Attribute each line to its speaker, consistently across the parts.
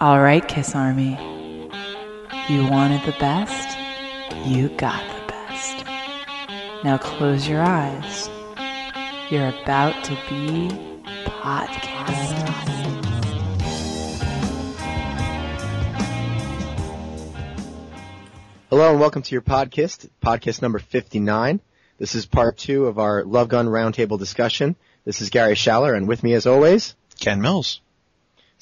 Speaker 1: All right, Kiss Army. You wanted the best, you got the best. Now close your eyes. You're about to be podcast.
Speaker 2: Hello and welcome to your Podkiss, Podkiss number 59. This is part two of our Love Gun Roundtable discussion. This is Gary Schaller and with me as always,
Speaker 3: Ken Mills.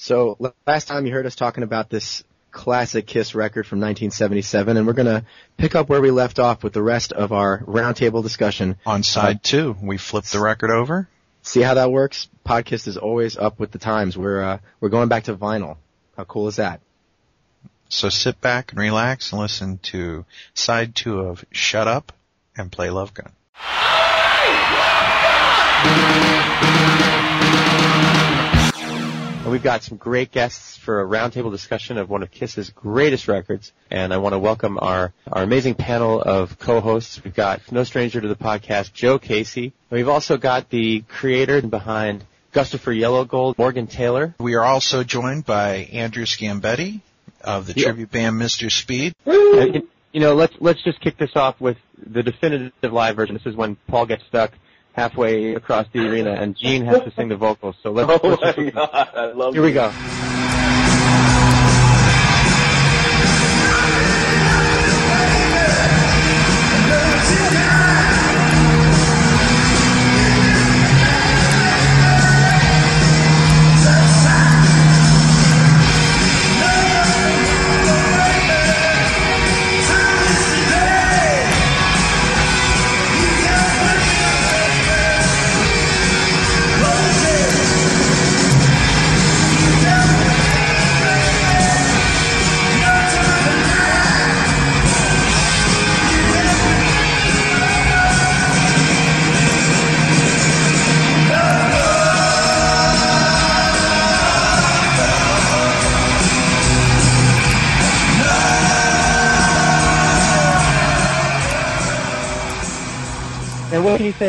Speaker 2: So last time you heard us talking about this classic Kiss record from 1977 and we're going to pick up where we left off with the rest of our roundtable discussion.
Speaker 3: On side uh, two, we flipped the record over.
Speaker 2: See how that works? Podkiss is always up with the times. We're, uh, we're going back to vinyl. How cool is that?
Speaker 3: So sit back and relax and listen to side two of Shut Up and Play Love Gun.
Speaker 2: And we've got some great guests for a roundtable discussion of one of Kiss's greatest records. And I want to welcome our, our amazing panel of co-hosts. We've got no stranger to the podcast, Joe Casey. And we've also got the creator behind Gusta Yellow Gold, Morgan Taylor.
Speaker 3: We are also joined by Andrew Scambetti of the tribute band Mr. Speed.
Speaker 2: You know, let's let's just kick this off with the definitive live version. This is when Paul gets stuck halfway across the arena, and Gene has to sing the vocals. So let's.
Speaker 4: Oh my God, I love
Speaker 2: Here we go.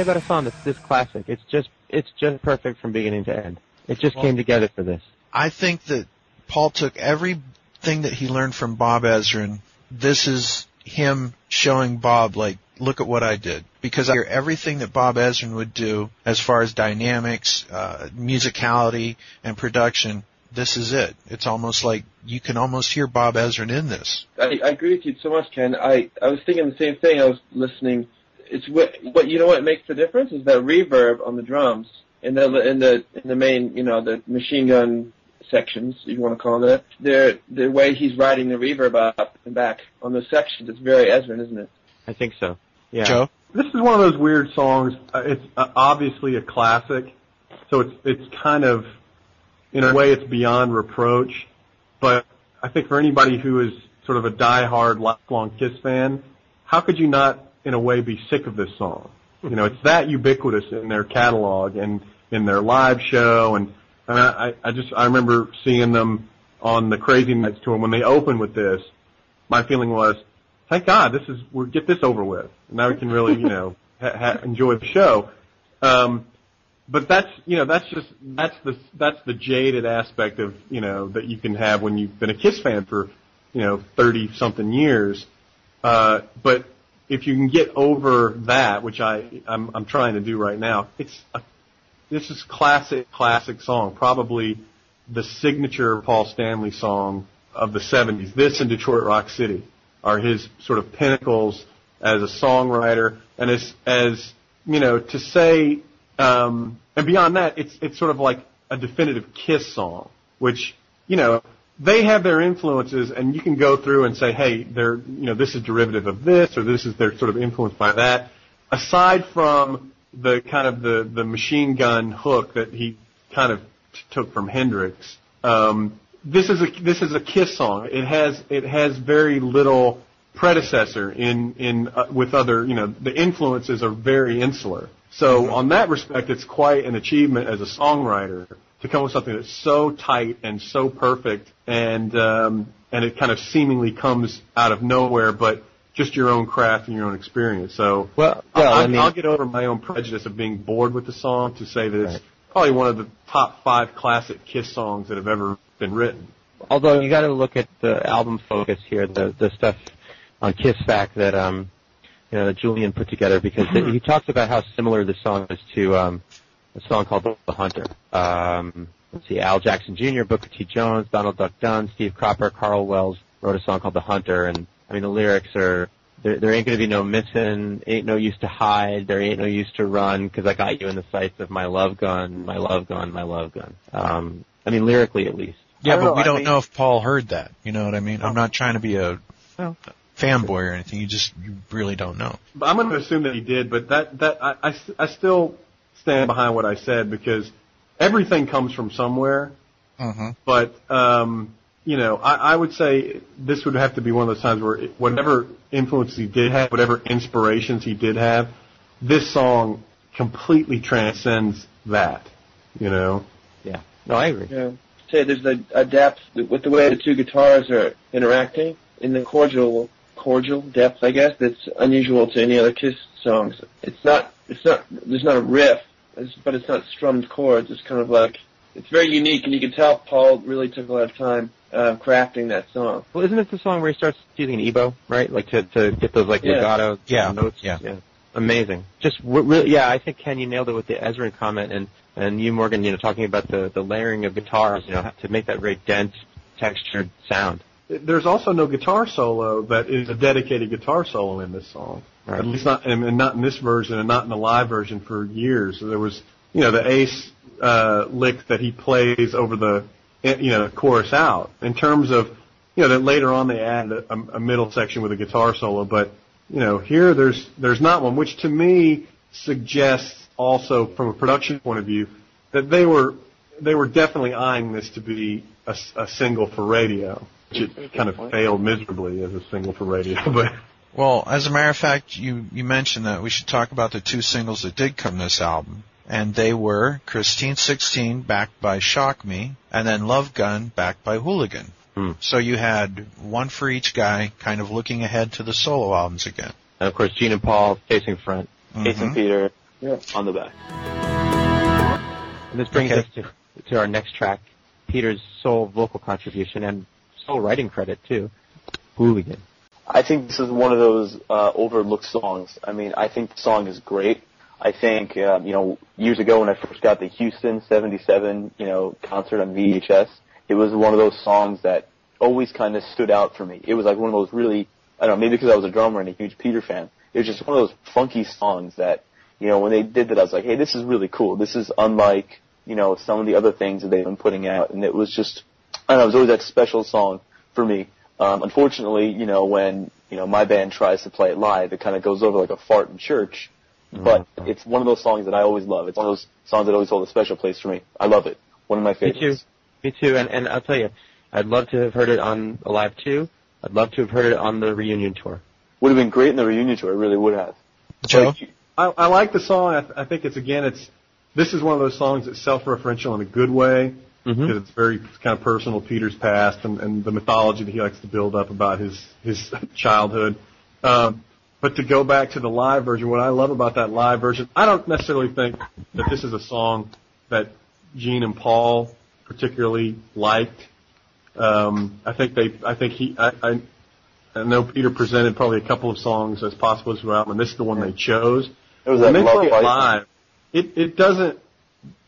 Speaker 2: About a song that's this classic? It's just it's just perfect from beginning to end. It just
Speaker 3: Well-
Speaker 2: came together for this.
Speaker 3: I think that Paul took everything that he learned from Bob Ezrin. This is him showing Bob, like, look at what I did. Because I hear everything that Bob Ezrin would do as far as dynamics, uh, musicality, and production. This is it. It's almost like you can almost hear Bob Ezrin in this.
Speaker 4: I, I agree with you so much, Ken. I, I was thinking the same thing. I was listening. It's what, what you know what makes the difference is that reverb on the drums in the in the in the main you know the machine gun sections if you want to call it. The the way he's riding the reverb up and back on those sections it's very Ezrin, isn't it?
Speaker 2: I think so. Yeah.
Speaker 3: Joe?
Speaker 5: This is one of those weird songs. Uh, It's uh, obviously a classic, so it's it's kind of, in a way, it's beyond reproach. But I think for anybody who is sort of a diehard lifelong Kiss fan, how could you not, in a way, be sick of this song? You know, it's that ubiquitous in their catalog and in their live show, and, and I, I just I remember seeing them on the Crazy Nights tour when they opened with this. My feeling was, thank God this is we get this over with. Now we can really you know ha- ha- enjoy the show. Um, but that's you know that's just that's the that's the jaded aspect of you know that you can have when you've been a Kiss fan for you know thirty something years. Uh, but if you can get over that, which I I'm, I'm trying to do right now, it's a, this is classic classic song, probably the signature Paul Stanley song of the 70s. This and Detroit Rock City are his sort of pinnacles as a songwriter and as as you know to say um and beyond that it's it's sort of like a definitive kiss song which you know they have their influences and you can go through and say hey they're you know this is derivative of this or this is they're sort of influenced by that aside from the kind of the the machine gun hook that he kind of t- took from Hendrix um this is a this is a Kiss song. It has it has very little predecessor in in uh, with other you know the influences are very insular. So on that respect, it's quite an achievement as a songwriter to come with something that's so tight and so perfect, and um, and it kind of seemingly comes out of nowhere, but just your own craft and your own experience. So
Speaker 2: Well,
Speaker 5: I'll,
Speaker 2: well, I
Speaker 5: I'll-
Speaker 2: mean,
Speaker 5: I'll get over my own prejudice of being bored with the song to say that it's
Speaker 2: Right.
Speaker 5: probably one of the top five classic Kiss songs that have ever been written.
Speaker 2: although you got to look at the album focus here, the the stuff on Kiss Fact that um, you know that Julian put together because he talks about how similar the song is to um, a song called The Hunter. Um, let's see, Al Jackson Jr., Booker T. Jones, Donald Duck Dunn, Steve Cropper, Carl Wells wrote a song called The Hunter, and I mean the lyrics are there, there ain't gonna be no missing, ain't no use to hide, there ain't no use to run, cause I got you in the sights of my love gun, my love gun, my love gun. Um, I mean lyrically at least.
Speaker 3: Yeah, but
Speaker 2: know,
Speaker 3: we don't
Speaker 2: mean-
Speaker 3: know if Paul heard that. You know what I mean? I'm not trying to be a
Speaker 2: Well.
Speaker 3: fanboy or anything. You just you really don't know.
Speaker 5: But I'm going to assume that he did, but that that I, I, s- I still stand behind what I said because everything comes from somewhere.
Speaker 3: Mm-hmm.
Speaker 5: But um, you know, I, I would say this would have to be one of those times where it- whatever influences he did have, whatever inspirations he did have, this song completely transcends that. You know,
Speaker 2: Yeah. No, I agree.
Speaker 4: Yeah. Say there's a, a depth with the way the two guitars are interacting in the cordial cordial depth, I guess, that's unusual to any other Kiss songs. It's not it's not there's not a riff, it's, but it's not strummed chords. It's kind of like it's very unique, and you can tell Paul really took a lot of time uh, crafting that song.
Speaker 2: Well, isn't it the song where he starts using an EBow, right? Like to to get those like
Speaker 4: Yeah.
Speaker 2: legato
Speaker 3: Yeah.
Speaker 2: notes.
Speaker 3: Yeah. yeah.
Speaker 2: Amazing. Just w- really, yeah. I think Ken, you nailed it with the Ezrin comment, and and you, Morgan, you know, talking about the the layering of guitars, you know, to make that very dense, textured sound.
Speaker 5: There's also no guitar solo that is a dedicated guitar solo in this song.
Speaker 2: Right.
Speaker 5: At least not, and not in this version, and not in the live version for years. There was, you know, the Ace uh, lick that he plays over the, you know, chorus out. In terms of, you know, that later on they add a, a middle section with a guitar solo, but you know, here there's there's not one, which to me suggests also from a production point of view that they were they were definitely eyeing this to be a single for radio, it kind of failed miserably as a single for radio. But
Speaker 3: Well, as a matter of fact, you you mentioned that we should talk about the two singles that did come this album, and they were Christine 16, backed by Shock Me, and then Love Gun, backed by Hooligan.
Speaker 2: Hmm.
Speaker 3: So you had one for each guy, kind of looking ahead to the solo albums again.
Speaker 2: And of course, Gene and Paul facing front.
Speaker 6: Ace and
Speaker 3: Mhm.
Speaker 6: Peter
Speaker 4: Yeah.
Speaker 6: on the back.
Speaker 2: And this brings
Speaker 3: Okay.
Speaker 2: us to to our next track, Peter's sole vocal contribution and sole writing credit too, Hooligan.
Speaker 6: I think this is one of those uh, overlooked songs. I mean, I think the song is great. I think, um, you know, years ago when I first got the Houston 77, you know, concert on VHS, it was one of those songs that always kind of stood out for me. It was like one of those really, I don't know, maybe because I was a drummer and a huge Peter fan. It was just one of those funky songs that, you know, when they did that, I was like, hey, this is really cool. This is unlike, you know, some of the other things that they've been putting out. And it was just, I don't know, it was always that special song for me. Um, unfortunately, you know, when, you know, my band tries to play it live, it kind of goes over like a fart in church. But it's one of those songs that I always love. It's one of those songs that always hold a special place for me. I love it. One of my favorites.
Speaker 2: Me too. Me too. And and I'll tell you, I'd love to have heard it on Alive 2. I'd love to have heard it on the reunion tour.
Speaker 6: Would have been great in the reunion tour. It really would have.
Speaker 3: Joe?
Speaker 6: Like,
Speaker 5: I, I like the song. I, th- I think it's again, it's this is one of those songs that's self-referential in a good way
Speaker 2: Mm-hmm.
Speaker 5: because it's very kind of personal. Peter's past and, and the mythology that he likes to build up about his his childhood. Um, but to go back to the live version, what I love about that live version, I don't necessarily think that this is a song that Gene and Paul particularly liked. Um, I think they, I think he, I, I, I know Peter presented probably a couple of songs as possible as well, and this is the one they chose.
Speaker 6: It was
Speaker 5: When
Speaker 6: that
Speaker 5: they
Speaker 6: love
Speaker 5: play it live, it, it doesn't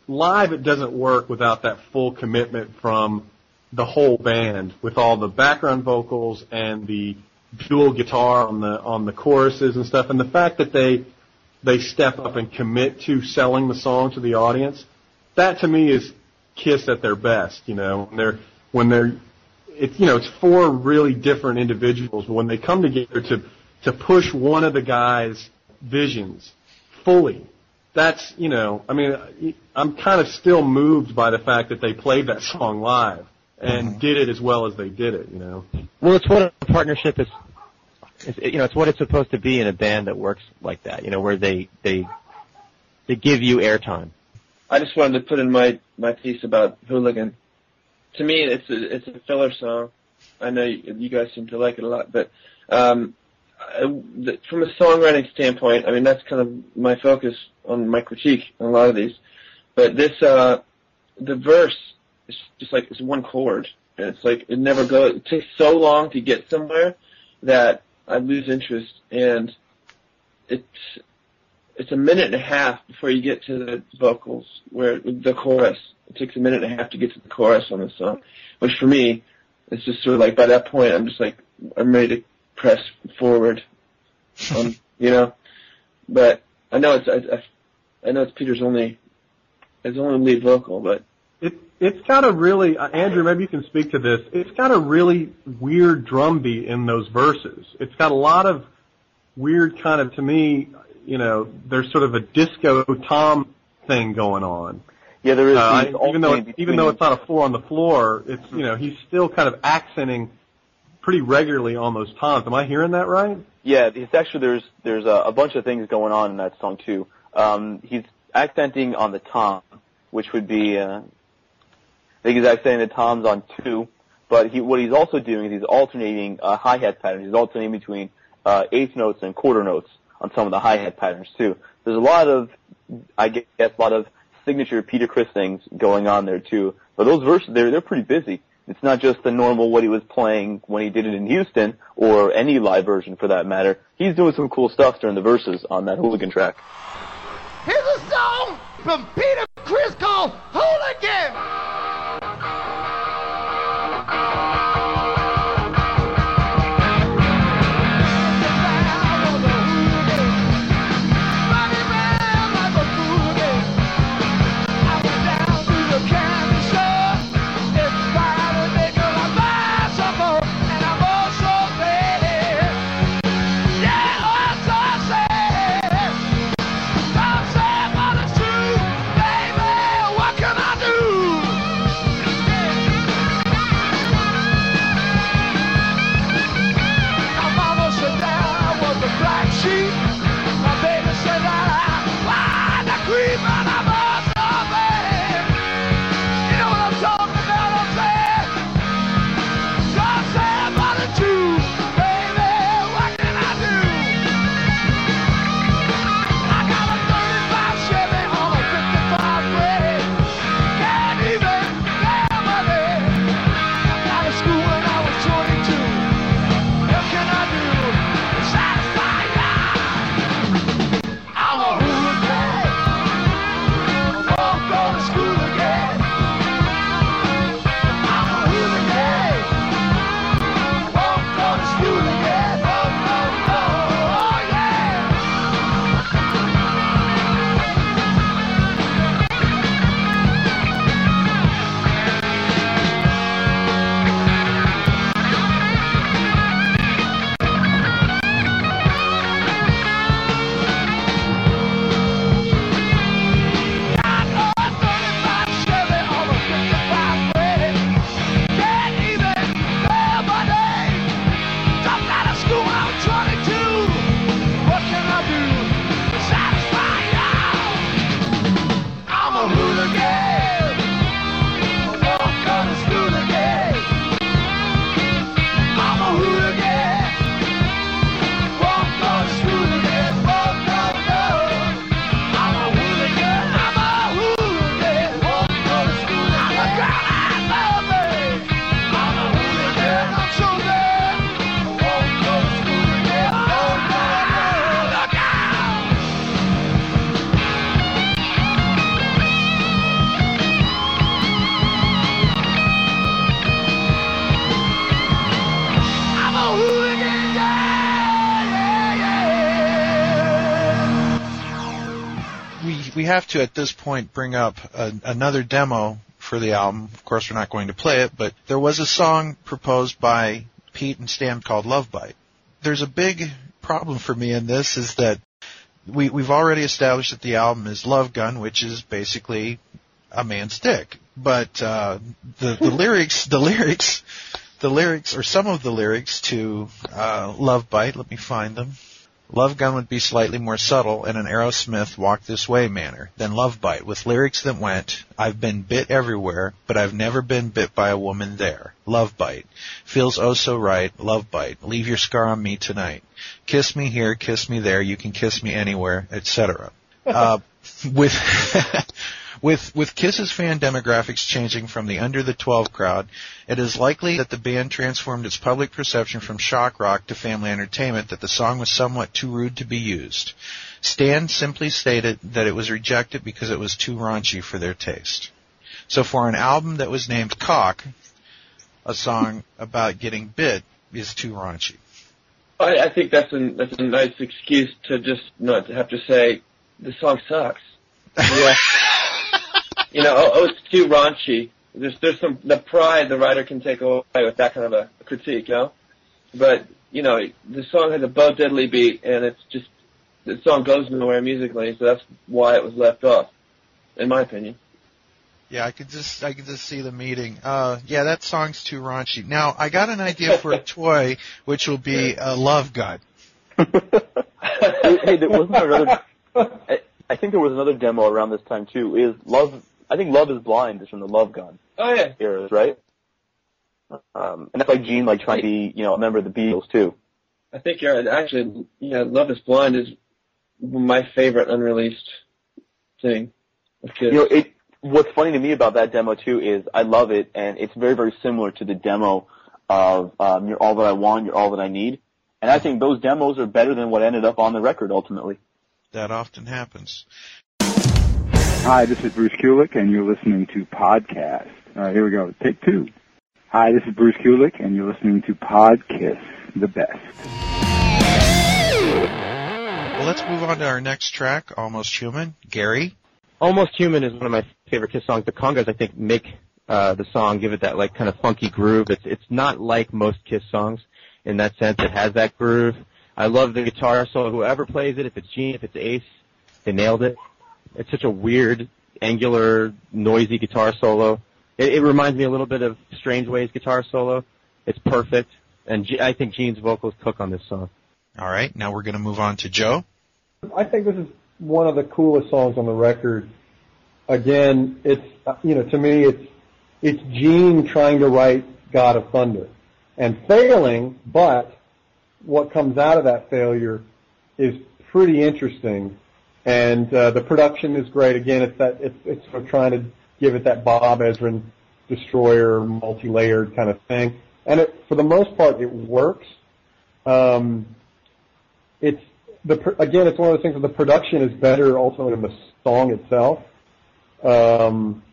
Speaker 5: live. It doesn't work without that full commitment from the whole band with all the background vocals and the dual guitar on the on the choruses and stuff, and the fact that they they step up and commit to selling the song to the audience. That to me is Kiss at their best. You know, when they're when they're it's you know it's four really different individuals, but when they come together to to push one of the guys' visions fully, that's you know I mean I'm kind of still moved by the fact that they played that song live and did it as well as they did it. You know.
Speaker 2: Well, it's what a partnership is. It's, you know, it's what it's supposed to be in a band that works like that. You know, where they they they give you airtime.
Speaker 4: I just wanted to put in my my piece about Hooligan. To me, it's a it's a filler song. I know you, you guys seem to like it a lot, but um, I, the, from a songwriting standpoint, I mean that's kind of my focus on my critique on a lot of these. But this, uh, the verse is just like it's one chord. and it's like it never goes. It takes so long to get somewhere that I lose interest, and it's it's a minute and a half before you get to the vocals, where the chorus. It takes a minute and a half to get to the chorus on the song, which for me, it's just sort of like by that point, I'm just like I'm ready to press forward, um, you know. But I know it's I, I, I know it's Peter's only his only lead vocal, but
Speaker 5: It it's got a really uh, Andrew. Maybe you can speak to this. It's got a really weird drum beat in those verses. It's got a lot of weird kind of to me. You know, there's sort of a disco tom thing going on.
Speaker 6: Yeah, there is.
Speaker 5: Uh, even though even though it's not a four on the floor, it's you know he's still kind of accenting pretty regularly on those toms. Am I hearing that right?
Speaker 6: Yeah, it's actually there's there's a, a bunch of things going on in that song too. Um, he's accenting on the tom, which would be uh, I think he's accenting the toms on two, but he what he's also doing is he's alternating uh, hi hat patterns. He's alternating between uh, eighth notes and quarter notes on some of the hi hat patterns too. There's a lot of I guess a lot of signature Peter Criss things going on there too. But those verses they're they're pretty busy. It's not just the normal what he was playing when he did it in Houston or any live version for that matter. He's doing some cool stuff during the verses on that hooligan track.
Speaker 7: Here's a song from Peter Criss called Hooligan.
Speaker 3: Have to at this point bring up a, another demo for the album. Of course, we're not going to play it, but there was a song proposed by Pete and Stan called Love Bite. There's a big problem for me in this is that we we've already established that the album is Love Gun, which is basically a man's dick. But uh, the the lyrics, the lyrics, the lyrics, or some of the lyrics to uh, Love Bite. Let me find them. Love Gun would be slightly more subtle in an Aerosmith Walk This Way manner than Love Bite, with lyrics that went, I've been bit everywhere, but I've never been bit by a woman there. Love Bite. Feels oh so right. Love Bite. Leave your scar on me tonight. Kiss me here, kiss me there, you can kiss me anywhere, etc. Uh, with, With with Kiss's fan demographics changing from the under the 12 crowd, it is likely that the band transformed its public perception from shock rock to family entertainment that the song was somewhat too rude to be used. Stan simply stated that it was rejected because it was too raunchy for their taste. So for an album that was named Cock, a song about getting bit is too raunchy.
Speaker 4: I, I think that's a that's a nice excuse to just not have to say the song sucks. Yeah. You know, oh, oh, it's too raunchy. There's there's some the pride the writer can take away with that kind of a critique, you know. But you know, the song has a Bo Diddley beat, and it's just the song goes nowhere musically, so that's why it was left off, in my opinion.
Speaker 3: Yeah, I could just I could just see the meeting. Uh, yeah, that song's too raunchy. Now I got an idea for a toy, which will be a love gun.
Speaker 6: hey, hey, there wasn't there another. I, I think there was another demo around this time too. Is Love? I think Love is Blind is from the Love Gun
Speaker 4: Oh yeah,
Speaker 6: eras, right? Um, and that's like Gene like trying to be, you know, a member of the Beatles too.
Speaker 4: I think you're right. actually yeah. Love is Blind is my favorite unreleased thing. of Kiss.
Speaker 6: You know, it. What's funny to me about that demo too is I love it, and it's very, very similar to the demo of um, "You're All That I Want, You're All That I Need," and I think those demos are better than what ended up on the record ultimately.
Speaker 3: That often happens.
Speaker 8: Hi, this is Bruce Kulick, and you're listening to Podcast. All right, here we go. Take two. Hi, this is Bruce Kulick, and you're listening to Podkiss, the best.
Speaker 3: Well, let's move on to our next track, Almost Human. Gary.
Speaker 2: Almost Human is one of my favorite Kiss songs. The congas, I think, make uh, the song, give it that like kind of funky groove. It's it's not like most Kiss songs in that sense. It has that groove. I love the guitar solo. Whoever plays it, if it's Gene, if it's Ace, they nailed it. It's such a weird, angular, noisy guitar solo. It, it reminds me a little bit of Strange Ways guitar solo. It's perfect, and G- I think Gene's vocals cook on this song.
Speaker 3: All right, now we're going to move on to Joe.
Speaker 5: I think this is one of the coolest songs on the record. Again, it's uh, you know to me it's it's Gene trying to write God of Thunder and failing, but what comes out of that failure is pretty interesting. And uh, the production is great. Again, it's that it's it's sort of trying to give it that Bob Ezrin destroyer, multi-layered kind of thing. And it, for the most part, it works. Um, it's the again, it's one of those things where the production is better ultimately than the song itself. Um,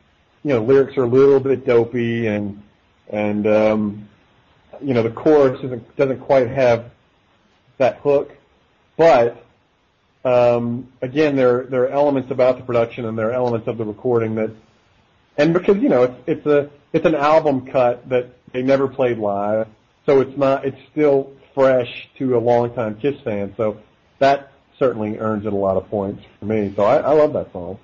Speaker 5: you know, lyrics are a little bit dopey, and and um, you know the chorus doesn't doesn't quite have that hook, but um, again, there there are elements about the production and there are elements of the recording that, and because you know it's it's a it's an album cut that they never played live, so it's not it's still fresh to a longtime Kiss fan. So that certainly earns it a lot of points for me. So I, I love that song.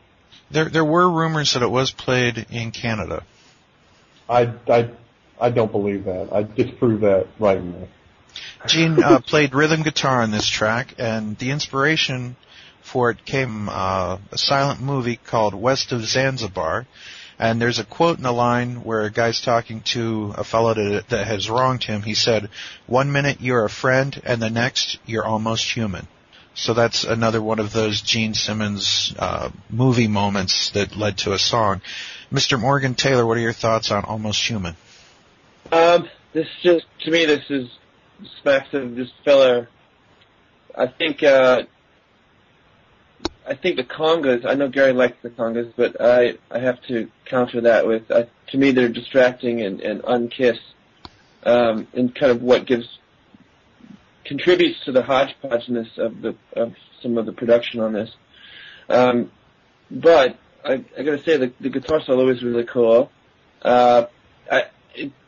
Speaker 3: There there were rumors that it was played in Canada.
Speaker 5: I I I don't believe that. I disprove that right now.
Speaker 3: Gene uh, played rhythm guitar on this track, and the inspiration for it came uh, a silent movie called West of Zanzibar. And there's a quote in the line where a guy's talking to a fellow that, that has wronged him. He said, "One minute you're a friend, and the next you're almost human." So that's another one of those Gene Simmons uh, movie moments that led to a song. Mr. Morgan Taylor, what are your thoughts on Almost Human?
Speaker 4: Um, this just to me, this is smacks of just filler. I think uh, I think the congas. I know Gary likes the congas, but I I have to counter that with uh, to me they're distracting and and unkiss, um, and kind of what gives contributes to the hodgepodgeness of the of some of the production on this. Um, but I, I gotta say the, the guitar solo is really cool. Uh, I,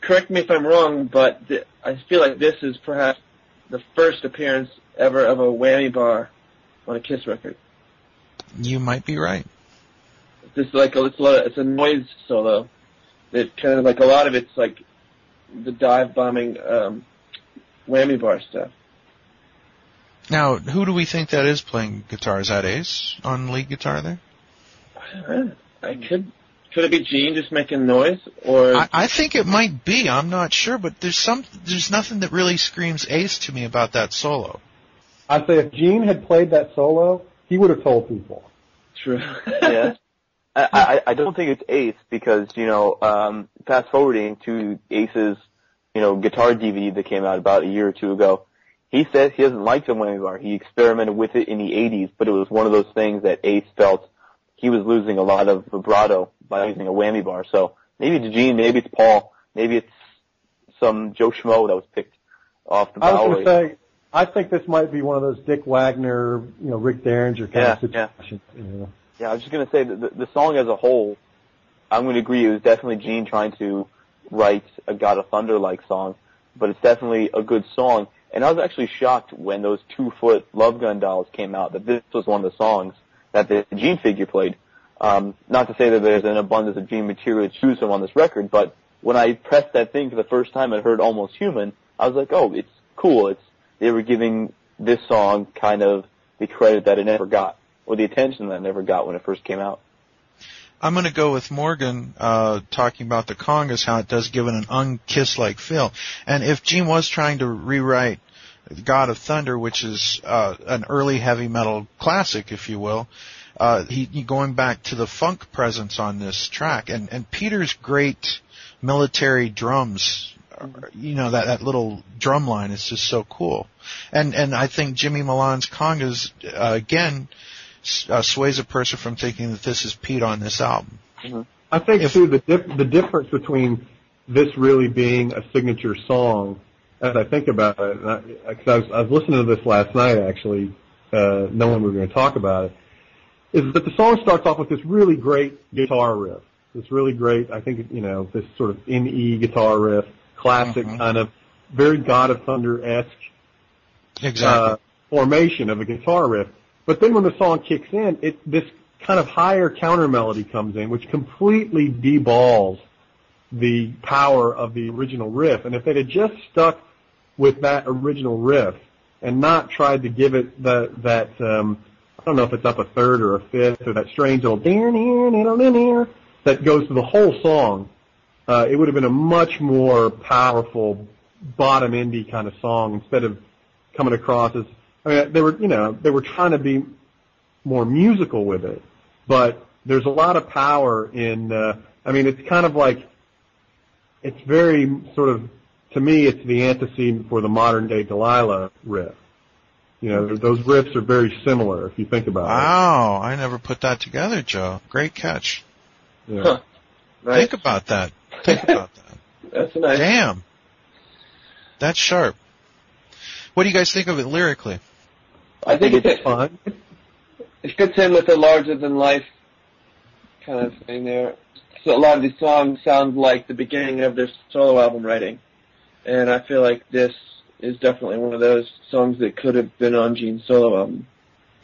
Speaker 4: correct me if I'm wrong, but the, I feel like this is perhaps the first appearance ever of a whammy bar on a Kiss record.
Speaker 3: You might be right.
Speaker 4: It's like a, it's a lot of, it's a noise solo. It kind of like a lot of it's like the dive bombing um, whammy bar stuff.
Speaker 3: Now, who do we think that is playing guitar? Is that Ace on lead guitar there?
Speaker 4: I could could it be Gene just making noise or
Speaker 3: I, I think it might be. I'm not sure, but there's some there's nothing that really screams Ace to me about that solo.
Speaker 5: I'd say if Gene had played that solo, he would have told people.
Speaker 4: true?
Speaker 6: Yeah. I, I, I don't think it's Ace because, you know, um, fast forwarding to Ace's, you know, guitar DVD that came out about a year or two ago, he says he doesn't like the whammy bar. He experimented with it in the 80s, but it was one of those things that Ace felt he was losing a lot of vibrato by using a whammy bar. So maybe it's Gene, maybe it's Paul, maybe it's some Joe Schmo that was picked off the
Speaker 5: I was going to say, I think this might be one of those Dick Wagner, you know, Rick Derringer kind
Speaker 6: Yeah,
Speaker 5: of
Speaker 6: yeah.
Speaker 5: situations. You know.
Speaker 6: Yeah, I was just gonna say that the, the song as a whole, I'm gonna agree. It was definitely Gene trying to write a God of Thunder like song, but it's definitely a good song. And I was actually shocked when those two foot Love Gun dolls came out that this was one of the songs that the Gene figure played. Um, not to say that there's an abundance of Gene material to choose from on this record, but when I pressed that thing for the first time and heard Almost Human, I was like, oh, it's cool. It's they were giving this song kind of the credit that it never got, or the attention that it never got when it first came out.
Speaker 3: I'm going to go with Morgan uh, talking about the congas, how it does give it an unkiss-like feel. And if Gene was trying to rewrite God of Thunder, which is uh, an early heavy metal classic, if you will, uh, he, he going back to the funk presence on this track, and and Peter's great military drums. uh, You know that that little drum line is just so cool, and and I think Jimmy Maelen's congas uh, again uh, sways a person from thinking that this is Pete on this album.
Speaker 5: I think
Speaker 3: If-
Speaker 5: too the dif- the difference between this really being a signature song, as I think about it, and I, cause I was I was listening to this last night actually, uh, knowing we were going to talk about it, is that the song starts off with this really great guitar riff. This really great, I think you know, this sort of in E guitar riff, classic
Speaker 3: Mhm.
Speaker 5: kind of, very God of Thunder esque uh, formation of a guitar riff. But then when the song kicks in, it this kind of higher counter melody comes in, which completely deballs the power of the original riff. And if they'd have just stuck with that original riff and not tried to give it the, that um, I don't know if it's up a third or a fifth or that strange little that goes to the whole song, uh, it would have been a much more powerful bottom indie kind of song instead of coming across as I mean they were you know they were trying to be more musical with it, but there's a lot of power in uh, I mean it's kind of like it's very sort of to me it's the antecedent for the modern day Delilah riff. You know those riffs are very similar if you think about it.
Speaker 3: Wow, I never put that together, Joe. Great catch.
Speaker 5: Yeah.
Speaker 4: Huh. Nice.
Speaker 3: Think about that. Think about that.
Speaker 4: That's nice.
Speaker 3: Damn. That's sharp. What do you guys think of it lyrically?
Speaker 4: I think
Speaker 6: it's
Speaker 4: it,
Speaker 5: Fun.
Speaker 4: it fits in with the larger than life kind of thing there. So a lot of these songs sound like the beginning of their solo album writing. And I feel like this is definitely one of those songs that could have been on Gene's solo album.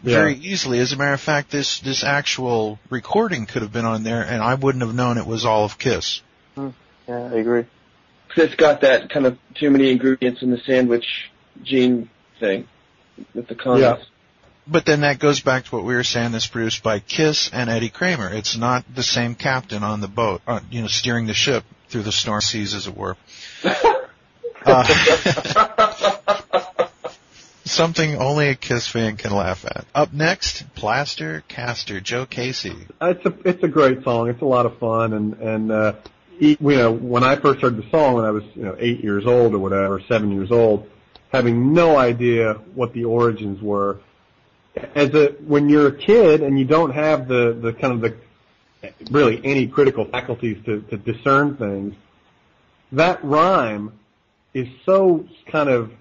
Speaker 5: Yeah.
Speaker 3: Very easily. As a matter of fact, this this actual recording could have been on there, and I wouldn't have known it was all of Kiss.
Speaker 6: Yeah, I agree.
Speaker 4: It's got that kind of too many ingredients in the sandwich Gene thing with the congas.
Speaker 5: Yeah.
Speaker 3: But then that goes back to what we were saying. This produced by Kiss and Eddie Kramer. It's not the same captain on the boat, uh, you know, steering the ship through the storm seas, as it were. Uh, something only a Kiss fan can laugh at. Up next, Plaster Caster, Joe Casey.
Speaker 5: It's a it's a great song. It's a lot of fun, and and uh, e- you know when I first heard the song when I was you know eight years old or whatever, seven years old, having no idea what the origins were. As a when you're a kid and you don't have the the kind of the really any critical faculties to, to discern things, that rhyme is so kind of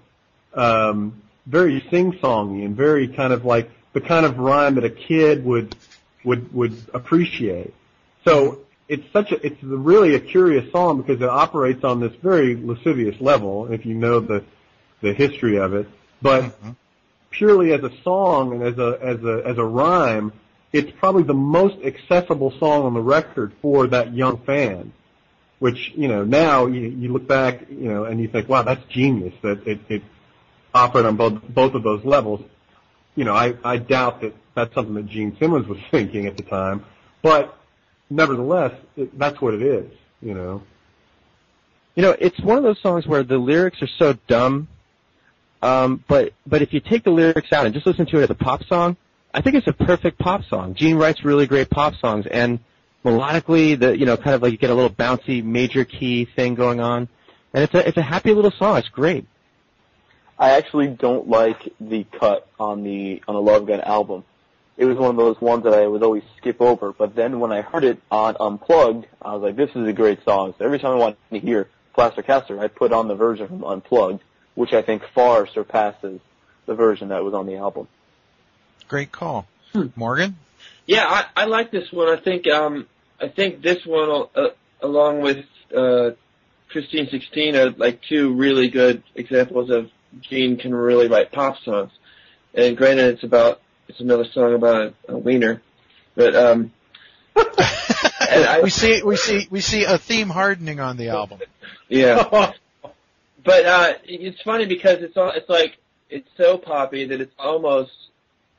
Speaker 5: um, very sing-songy and very kind of like the kind of rhyme that a kid would would would appreciate. So it's such a it's really a curious song because it operates on this very lascivious level. If you know the the history of it, but purely as a song and as a as a as a rhyme, it's probably the most accessible song on the record for that young fan. Which you know now you, you look back you know and you think wow that's genius that it, it operated on both both of those levels. You know I I doubt that that's something that Gene Simmons was thinking at the time, but nevertheless it, that's what it is. You know.
Speaker 2: You know, it's one of those songs where the lyrics are so dumb, um, but but if you take the lyrics out and just listen to it as a pop song, I think it's a perfect pop song. Gene writes really great pop songs, and melodically, the you know, kind of like you get a little bouncy major key thing going on, and it's a it's a happy little song. It's great.
Speaker 6: I actually don't like the cut on the on the Love Gun album. It was one of those ones that I would always skip over. But then when I heard it on Unplugged, I was like, "This is a great song." So every time I wanted to hear Plaster Caster, I put on the version from Unplugged, which I think far surpasses the version that was on the album.
Speaker 3: Great call,
Speaker 4: Hmm.
Speaker 3: Morgan.
Speaker 4: Yeah, I, I like this one. I think um, I think this one, uh, along with uh, Christine Sixteen, are like two really good examples of Gene can really write pop songs. And granted, it's about it's another song about a, a wiener, but um, and I,
Speaker 3: we see we see we see a theme hardening on the album.
Speaker 4: yeah. But uh, it's funny because it's all, it's like it's so poppy that it's almost.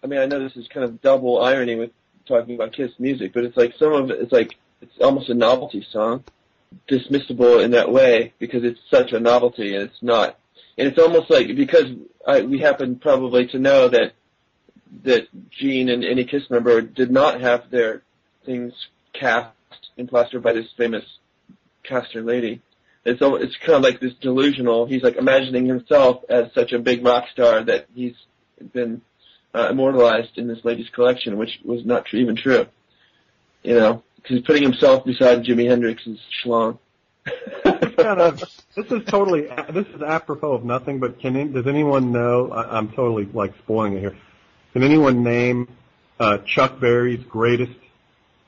Speaker 4: I mean, I know this is kind of double irony with talking about Kiss music, but it's like some of it, it's like it's almost a novelty song, dismissible in that way because it's such a novelty and it's not. And it's almost like because I, we happen probably to know that that Gene and any Kiss member did not have their things cast and plastered by this famous caster lady. It's al- it's kind of like this delusional. He's like imagining himself as such a big rock star that he's been uh, immortalized in this lady's collection, which was not tr- even true. You know, because he's putting himself beside Jimi Hendrix's schlong.
Speaker 5: kind of this is totally this is apropos of nothing. But can any- does anyone know? I, I'm totally like spoiling it here. Can anyone name uh, Chuck Berry's greatest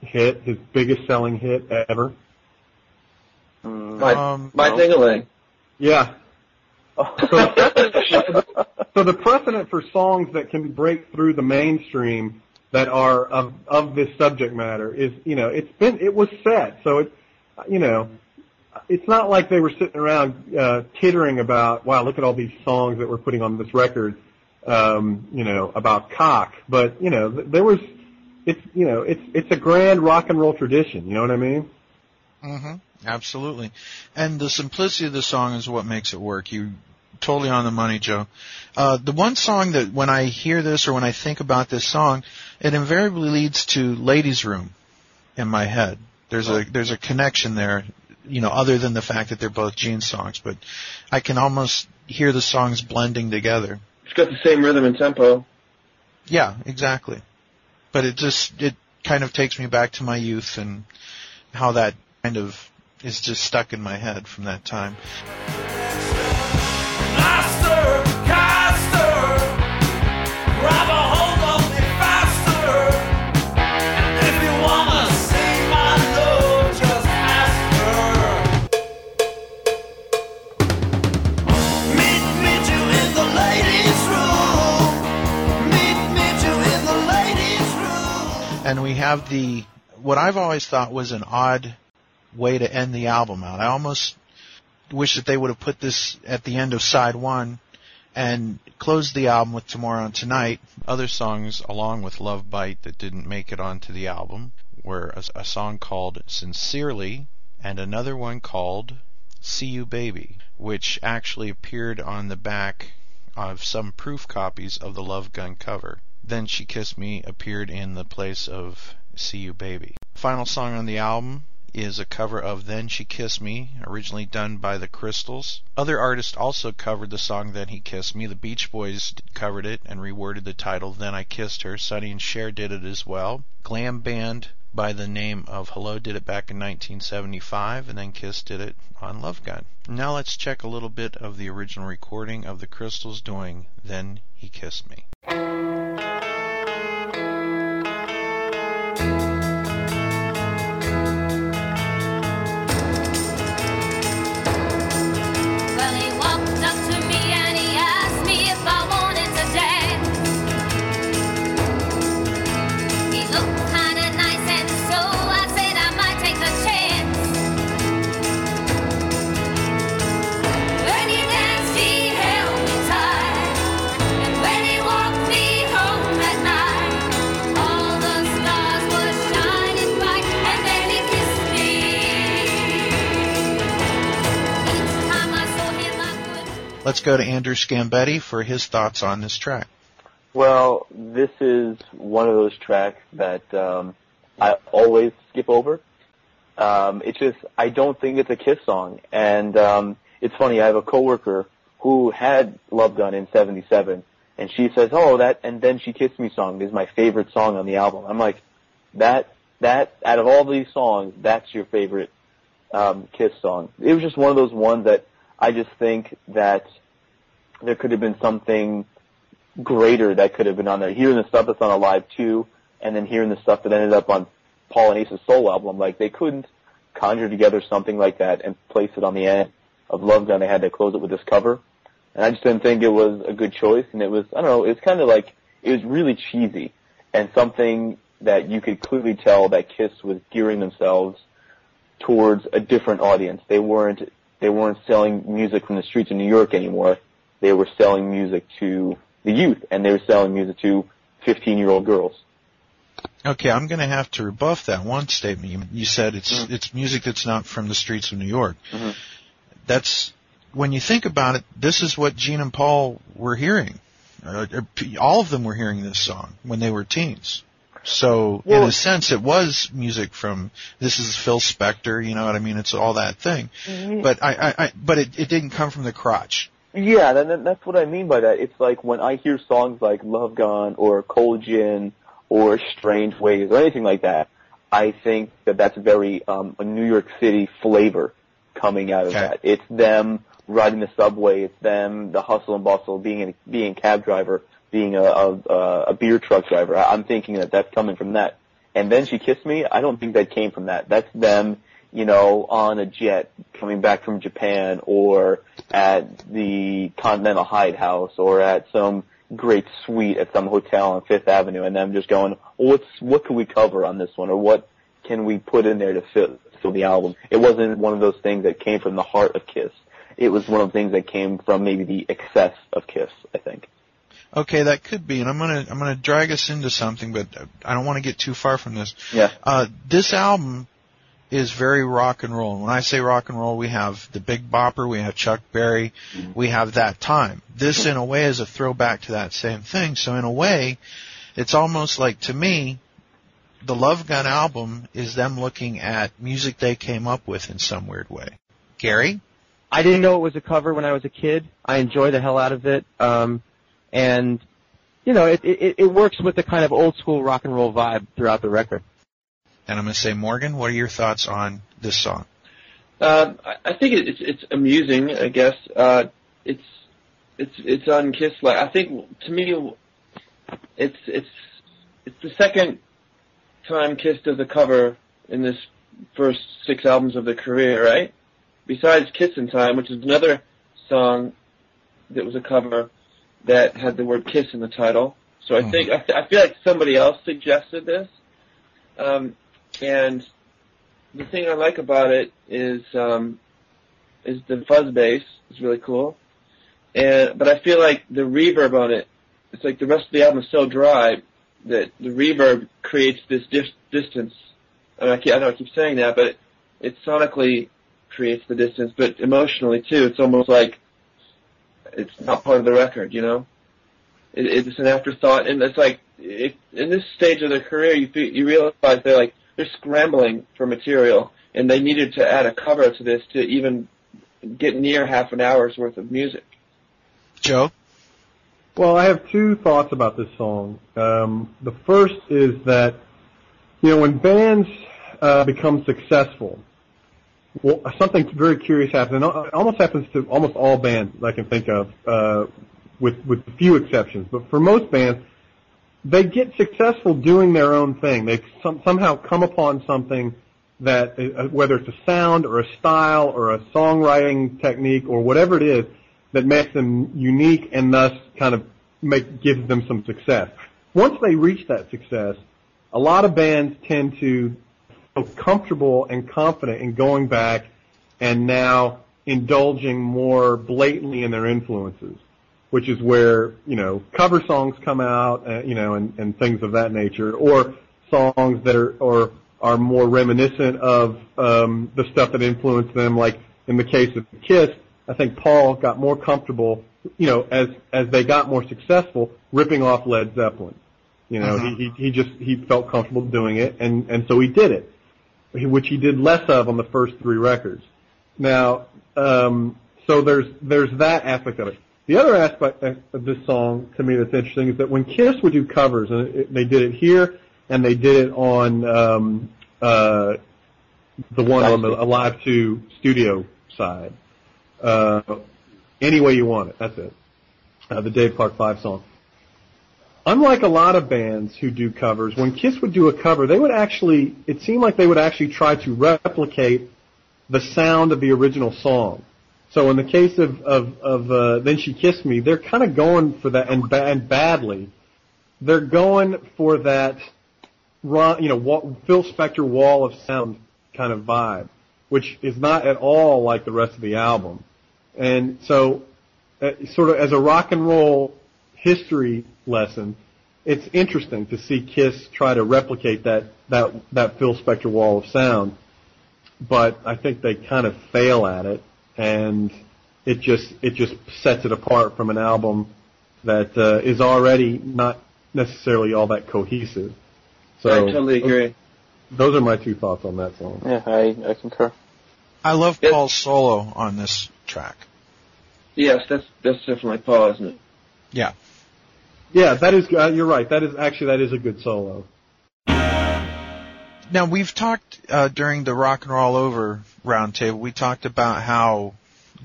Speaker 5: hit, his biggest selling hit ever?
Speaker 4: My
Speaker 3: Um,
Speaker 4: my
Speaker 6: no.
Speaker 4: ding-a-ling.
Speaker 5: Yeah. So the precedent for songs that can break through the mainstream that are of of this subject matter is, you know, it's been it was set. So it, you know, it's not like they were sitting around uh, tittering about, wow, look at all these songs that we're putting on this record, um, you know, about cock. But you know, th- there was, it's you know, it's it's a grand rock and roll tradition. You know what I mean?
Speaker 3: hmm Absolutely. And the simplicity of the song is what makes it work. You totally on the money, Joe. Uh, the one song that when I hear this or when I think about this song, it invariably leads to Ladies Room in my head. There's a there's a connection there, you know, other than the fact that they're both Gene songs, but I can almost hear the songs blending together.
Speaker 4: It's got the same rhythm and tempo.
Speaker 3: Yeah, exactly. But it just it kind of takes me back to my youth and how that kind of is just stuck in my head from that time. And we have the what I've always thought was an odd way to end the album out. I almost wish that they would have put this at the end of side one and closed the album with Tomorrow and Tonight. Other songs along with Love Bite that didn't make it onto the album were a, a song called Sincerely and another one called See You Baby, which actually appeared on the back of some proof copies of the Love Gun cover. Then She Kissed Me appeared in the place of See You Baby. Final song on the album is a cover of Then She Kissed Me, originally done by the Crystals. Other artists also covered the song Then He Kissed Me. The Beach Boys covered it and reworded the title Then I Kissed Her. Sonny and Cher did it as well. Glam band by the name of Hello did it back in 1975, and then Kiss did it on Love Gun. Now let's check a little bit of the original recording of the Crystals doing
Speaker 9: Then He Kissed Me.
Speaker 3: Andrew Scambetti for his thoughts on this track.
Speaker 6: Well, this is one of those tracks that um, I always skip over. Um, it's just I don't think it's a Kiss song, and um, it's funny. I have a coworker who had Love Gun in '77, and she says, "Oh, that," and then she kissed me song is my favorite song on the album. I'm like, that that out of all these songs, that's your favorite um, Kiss song. It was just one of those ones that I just think that there could have been something greater that could have been on there. Hearing the stuff that's on Alive 2, and then hearing the stuff that ended up on Paul and Ace's Soul album, like they couldn't conjure together something like that and place it on the end of Love Gun. They had to close it with this cover. And I just didn't think it was a good choice. And it was, I don't know, it was kind of like, it was really cheesy and something that you could clearly tell that Kiss was gearing themselves towards a different audience. They weren't, they weren't selling music from the streets of New York anymore. They were selling music to the youth and they were selling music to 15 year old girls.
Speaker 3: Okay, I'm going to have to rebuff that one statement. You, you said it's it's music that's not from the streets of New York.
Speaker 6: Mhm.
Speaker 3: That's when you think about it. This is what Gene and Paul were hearing. Uh, uh, all of them were hearing this song when they were teens. So in a sense, it was music from. This is Phil Spector. You know what I mean? It's all that thing. But I, I, I but it, it didn't come from the crotch.
Speaker 6: Yeah, that, that, that's what I mean by that. It's like when I hear songs like Love Gun or Cold Gin or Strange Ways or anything like that, I think that that's very um, a New York City flavor coming out of
Speaker 3: Okay.
Speaker 6: that. It's them riding the subway. It's them the hustle and bustle, being a, being a cab driver, being a, a, a- beer truck driver. I- I'm thinking that that's coming from that. And then she kissed me. I don't think that came from that. That's them, you know, on a jet coming back from Japan or at the Continental Hyatt House or at some great suite at some hotel on Fifth Avenue and them just going, well, what's, what can we cover on this one or what can we put in there to fill, fill the album? It wasn't one of those things that came from the heart of Kiss. It was one of the things that came from maybe the excess of Kiss, I think.
Speaker 3: Okay, that could be, and I'm gonna I'm gonna drag us into something, but I don't want to get too far from this.
Speaker 6: Yeah.
Speaker 3: Uh, this album is very rock and roll. And when I say rock and roll, we have the Big Bopper, we have Chuck Berry, we have that time. This, in a way, is a throwback to that same thing. So, in a way, it's almost like to me, the Love Gun album is them looking at music they came up with in some weird way. Gary,
Speaker 2: I didn't know it was a cover when I was a kid. I enjoy the hell out of it. Um, and, you know, it, it, it works with the kind of old school rock and roll vibe throughout the record.
Speaker 3: And I'm gonna say Morgan. What are your thoughts on this song?
Speaker 4: Um, I, I think it's it's amusing. I guess uh, it's it's it's on Kiss. Like I think to me, it's it's it's the second time Kiss does a cover in this first six albums of their career, right? Besides "Kissin' Time," which is another song that was a cover that had the word "Kiss" in the title. So I think I, th- I feel like somebody else suggested this, um, and the thing I like about it is um, is the fuzz bass is really cool, and but I feel like the reverb on it, it's like the rest of the album is so dry that the reverb creates this dis- distance. And I, keep, I know I keep saying that, but it, it sonically creates the distance, but emotionally too. It's almost like it's not part of the record, you know. It, it's an afterthought, and it's like if, in this stage of their career, you you realize they're like they're scrambling for material, and they needed to add a cover to this to even get near half an hour's worth of music.
Speaker 3: Joe.
Speaker 5: Well, I have two thoughts about this song. Um, the first is that, you know, when bands uh, become successful, well, something very curious happens. And it almost happens to almost all bands I can think of, uh, with with a few exceptions. But for most bands, they get successful doing their own thing. They some, somehow come upon something that, uh, whether it's a sound or a style or a songwriting technique or whatever it is, that makes them unique and thus kind of make gives them some success. Once they reach that success, a lot of bands tend to feel comfortable and confident in going back and now indulging more blatantly in their influences, which is where you know cover songs come out, uh, you know, and, and things of that nature, or songs that are or are more reminiscent of um, the stuff that influenced them. Like in the case of Kiss, I think Paul got more comfortable, you know, as as they got more successful, ripping off Led Zeppelin. You know,
Speaker 3: Mhm.
Speaker 5: he, he he just he felt comfortable doing it, and and so he did it. which he did less of on the first three records. Now, um, so there's there's that aspect of it. The other aspect of this song to me that's interesting is that when Kiss would do covers, and it, they did it here, and they did it on um, uh, the one on the Alive 2 studio side. Uh, any way you want it, that's it. Uh, the Dave Clark 5 song. Unlike a lot of bands who do covers, when Kiss would do a cover, they would actually, it seemed like they would actually try to replicate the sound of the original song. So in the case of of, of uh, Then She Kissed Me, they're kind of going for that, and, ba- and badly, they're going for that, you know, Phil Spector wall of sound kind of vibe, which is not at all like the rest of the album. And so, uh, sort of as a rock and roll history lesson, it's interesting to see Kiss try to replicate that that that Phil Spector wall of sound, but I think they kind of fail at it, and it just it just sets it apart from an album that uh, is already not necessarily all that cohesive. So
Speaker 4: I totally agree.
Speaker 5: Those are my two thoughts on that song.
Speaker 6: Yeah, I, I concur.
Speaker 3: I love
Speaker 4: Yep.
Speaker 3: Paul's solo on this track.
Speaker 4: Yes, that's that's definitely Paul, isn't it?
Speaker 3: Yeah.
Speaker 5: Yeah, that is. Uh, you're right. That is actually that is a good solo.
Speaker 3: Now we've talked uh, during the Rock and Roll Over roundtable. We talked about how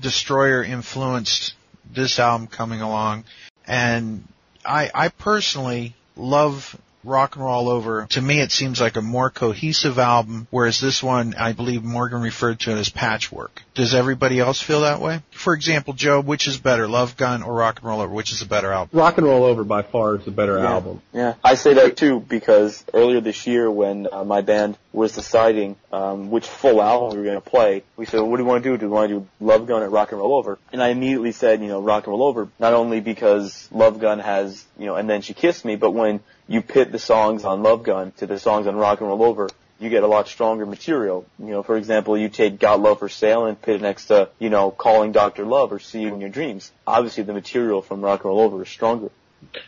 Speaker 3: Destroyer influenced this album coming along, and I, I personally love Rock and Roll Over. To me, it seems like a more cohesive album, whereas this one, I believe Morgan referred to it as patchwork. Does everybody else feel that way? For example, Joe, which is better, Love Gun or Rock and Roll Over? Which is a better album?
Speaker 5: Rock and Roll Over by far is the better
Speaker 6: Yeah.
Speaker 5: album.
Speaker 6: Yeah, I say that too because earlier this year when uh, my band was deciding um, which full album we were going to play, we said, well, "What do you want to do? Do we want to do Love Gun or Rock and Roll Over?" And I immediately said, you know, Rock and Roll Over, not only because Love Gun has, you know, and then she kissed me, but when you pit the songs on Love Gun to the songs on Rock and Roll Over, you get a lot stronger material. You know, for example, you take Got Love for Sale and put it next to, you know, Calling Dr. Love or See You in Your Dreams. Obviously, the material from Rock and Roll Over is stronger.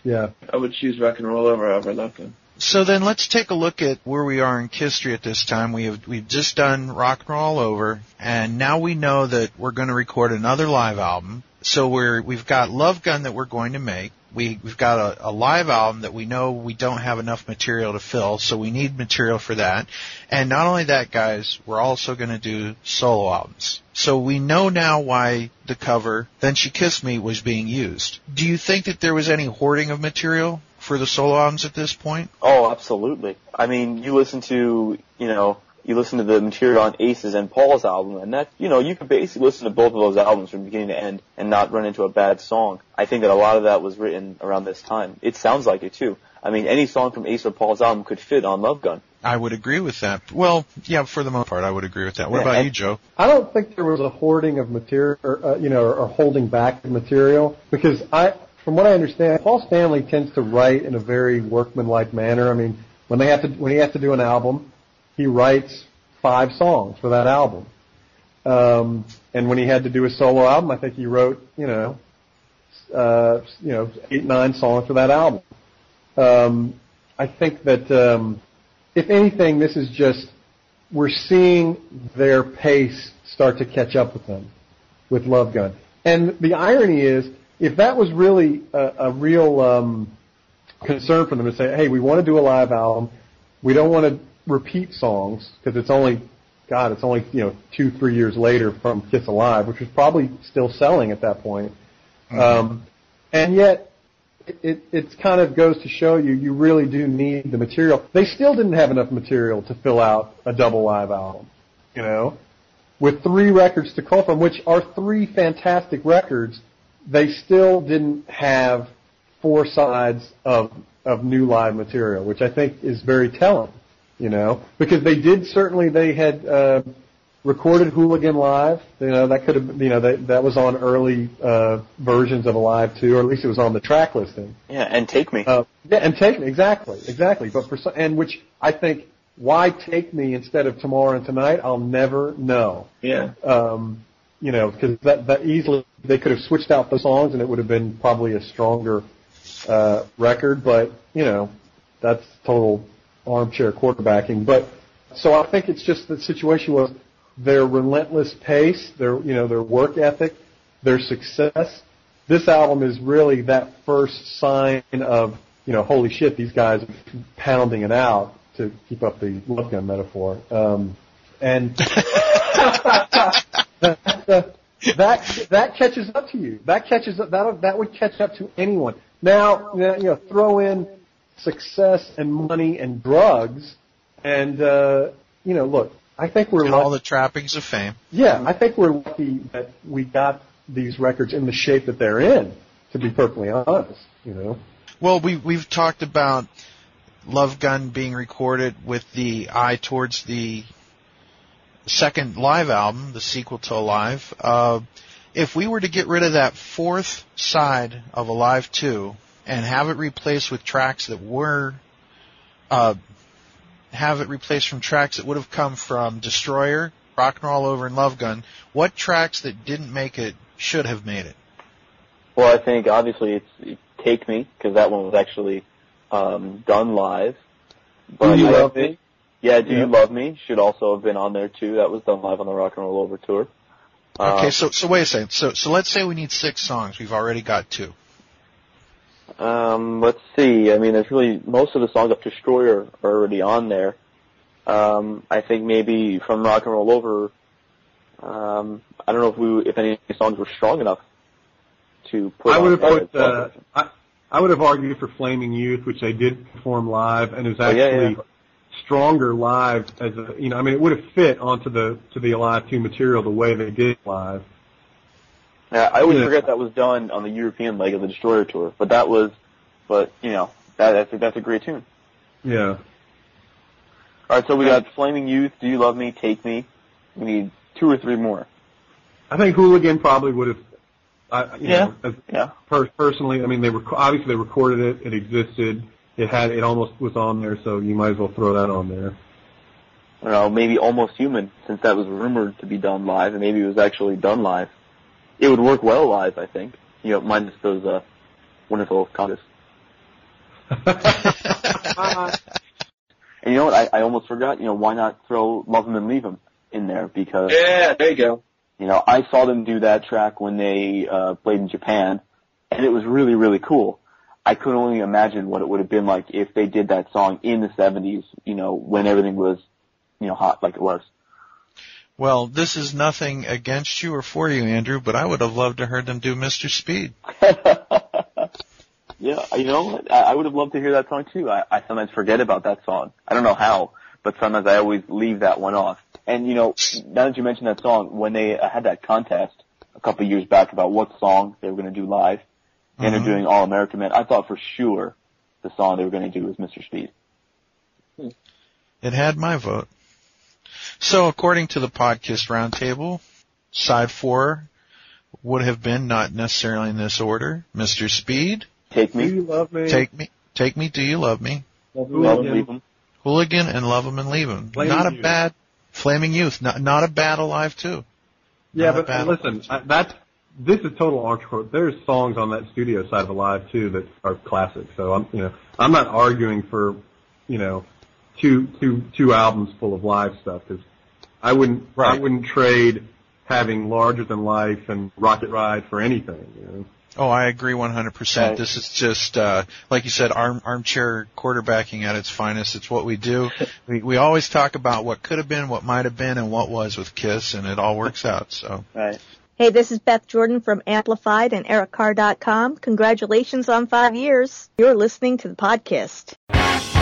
Speaker 5: Yeah.
Speaker 4: I would choose Rock and Roll Over over Love Gun.
Speaker 3: So then let's take a look at where we are in history at this time. We have we've just done rock and roll over, and now we know that we're going to record another live album. So we're we've got Love Gun that we're going to make. We we've got a, a live album that we know we don't have enough material to fill, so we need material for that. And not only that, guys, we're also going to do solo albums. So we know now why the cover "Then She Kissed Me" was being used. Do you think that there was any hoarding of material for the solo albums at this point?
Speaker 6: Oh, absolutely. I mean, you listen to, you know, you listen to the material on Aces and Paul's album, and that, you know, you could basically listen to both of those albums from beginning to end and not run into a bad song. I think that a lot of that was written around this time. It sounds like it too. I mean, any song from Ace or Paul's album could fit on Love Gun.
Speaker 3: I would agree with that. Well, yeah, for the most part, I would agree with that. What
Speaker 6: Yeah,
Speaker 3: about you, Joe?
Speaker 5: I don't think there was a hoarding of material, or, uh, you know, or, or holding back the material because I, from what I understand, Paul Stanley tends to write in a very workmanlike manner. I mean, when they have to, when he has to do an album, he writes five songs for that album. Um, and when he had to do a solo album, I think he wrote, you know, uh, you know, eight, nine songs for that album. Um, I think that, um, if anything, this is just we're seeing their pace start to catch up with them with Love Gun. And the irony is, if that was really a, a real um, concern for them to say, hey, we want to do a live album, we don't want to repeat songs because it's only, God, it's only you know two, three years later from Kiss Alive, which was probably still selling at that point. Um, and yet, it, it it kind of goes to show you you really do need the material. They still didn't have enough material to fill out a double live album, you know, with three records to call from, which are three fantastic records. They still didn't have four sides of of new live material, which I think is very telling, you know, because they did certainly they had uh, recorded Hooligan live. You know that could have you know that that was on early uh, versions of Alive 2, or at least it was on the track listing.
Speaker 6: Yeah, and Take Me.
Speaker 5: Uh, yeah, and take me exactly, exactly. But for some, and which I think why take me instead of tomorrow and tonight, I'll never know.
Speaker 4: Yeah.
Speaker 5: Um, you know, because that that easily they could have switched out the songs and it would have been probably a stronger uh, record. But you know, that's total armchair quarterbacking. But so I think it's just the situation was their relentless pace, their you know their work ethic, their success. This album is really that first sign of you know holy shit these guys are pounding it out to keep up the love gun metaphor. Um, and that, that that catches up to you. That catches up. That that would catch up to anyone. Now, you know, throw in success and money and drugs, and uh, you know, look, I think we're
Speaker 3: And
Speaker 5: lucky.
Speaker 3: all the trappings of fame.
Speaker 5: yeah, I think we're lucky that we got these records in the shape that they're in. To be perfectly honest, you know.
Speaker 3: Well, we we've talked about Love Gun being recorded with the eye towards the second live album, the sequel to Alive. Uh, if we were to get rid of that fourth side of Alive 2 and have it replaced with tracks that were, uh, have it replaced from tracks that would have come from Destroyer, Rock and Roll Over, and Love Gun, what tracks that didn't make it should have made it?
Speaker 6: Well, I think obviously it's Take Me because that one was actually um, done live. But
Speaker 5: Do You
Speaker 6: I
Speaker 5: Love
Speaker 6: think,
Speaker 5: Me?
Speaker 6: Yeah, Do
Speaker 5: Yeah.
Speaker 6: You Love Me should also have been on there too. That was done live on the Rock and Roll Over tour.
Speaker 3: Okay,
Speaker 6: Um,
Speaker 3: so so wait a second. So so let's say we need six songs. We've already got two.
Speaker 6: Um, let's see. I mean, there's really most of the songs of Destroyer are already on there. Um, I think maybe from Rock and Roll Over. Um, I don't know if we if any songs were strong enough to put.
Speaker 5: I would have put. Uh, I, I would have argued for Flaming Youth, which they did perform live, and is
Speaker 6: Oh, yeah,
Speaker 5: actually
Speaker 6: yeah.
Speaker 5: stronger live as a. You know, I mean, it would have fit onto the to the Alive Two material the way they did live.
Speaker 6: Yeah, I always
Speaker 5: Yeah.
Speaker 6: forget that was done on the European leg of the Destroyer tour, but that was, but you know, that, that's a, that's a great tune.
Speaker 5: Yeah.
Speaker 6: All right, so we got Flaming Youth, Do You Love Me, Take Me. We need two or three more.
Speaker 5: I think Hooligan probably would have. I, you
Speaker 6: Yeah.
Speaker 5: know,
Speaker 6: Yeah.
Speaker 5: per, personally, I mean, they rec- obviously they recorded it. It existed. It had. It almost was on there, so you might as well throw that on there.
Speaker 6: I don't know, maybe Almost Human, since that was rumored to be done live, and maybe it was actually done live. It would work well live, I think. You know, minus those uh, wonderful congas. And you know what? I, I almost forgot. You know, why not throw Love 'Em and Leave 'Em in there? Because
Speaker 4: Yeah, there you go.
Speaker 6: You know, I saw them do that track when they uh, played in Japan, and it was really, really cool. I could only imagine what it would have been like if they did that song in the 70s, you know, when everything was, you know, hot like it was.
Speaker 3: Well, this is nothing against you or for you, Andrew, but I would have loved to heard them do Mr. Speed.
Speaker 6: Yeah, you know. I, would have loved to hear that song too. I, I sometimes forget about that song. I don't know how, but sometimes I always leave that one off. And you know, now that you mentioned that song, when they uh, had that contest a couple of years back about what song they were going to do live, and
Speaker 3: Mhm.
Speaker 6: they're doing All American Man, I thought for sure the song they were going to do was Mr. Speed.
Speaker 3: It had my vote. So according to the Podkiss roundtable, side four would have been not necessarily in this order. Mr. Speed,
Speaker 6: Take
Speaker 5: Do
Speaker 6: me,
Speaker 5: you love me?
Speaker 3: Take Me, Take Me, Do You Love Me,
Speaker 6: love
Speaker 5: Hooligan.
Speaker 6: and leave 'em.
Speaker 3: Hooligan, and Love 'Em and Leave 'Em.
Speaker 5: Flaming
Speaker 3: not a
Speaker 5: Youth.
Speaker 3: bad, Flaming Youth, not, not a bad Alive 2.
Speaker 5: Yeah,
Speaker 3: Not
Speaker 5: but listen, I, that this is total encore. There's songs on that studio side of Alive 2 that are classics. So I'm, you know, I'm not arguing for, you know, two two two albums full of live stuff because I wouldn't I wouldn't trade having Larger Than Life and Rocket Ride for anything. You know.
Speaker 3: Oh, I agree 100%.
Speaker 6: Right.
Speaker 3: This is just, uh, like you said, arm, armchair quarterbacking at its finest. It's what we do. we, we always talk about what could have been, what might have been, and what was with Kiss, and it all works out. So,
Speaker 6: Right.
Speaker 10: Hey, this is Beth Jordan from Amplified and EricCarr.com. Congratulations on five years. You're listening to the Podkiss.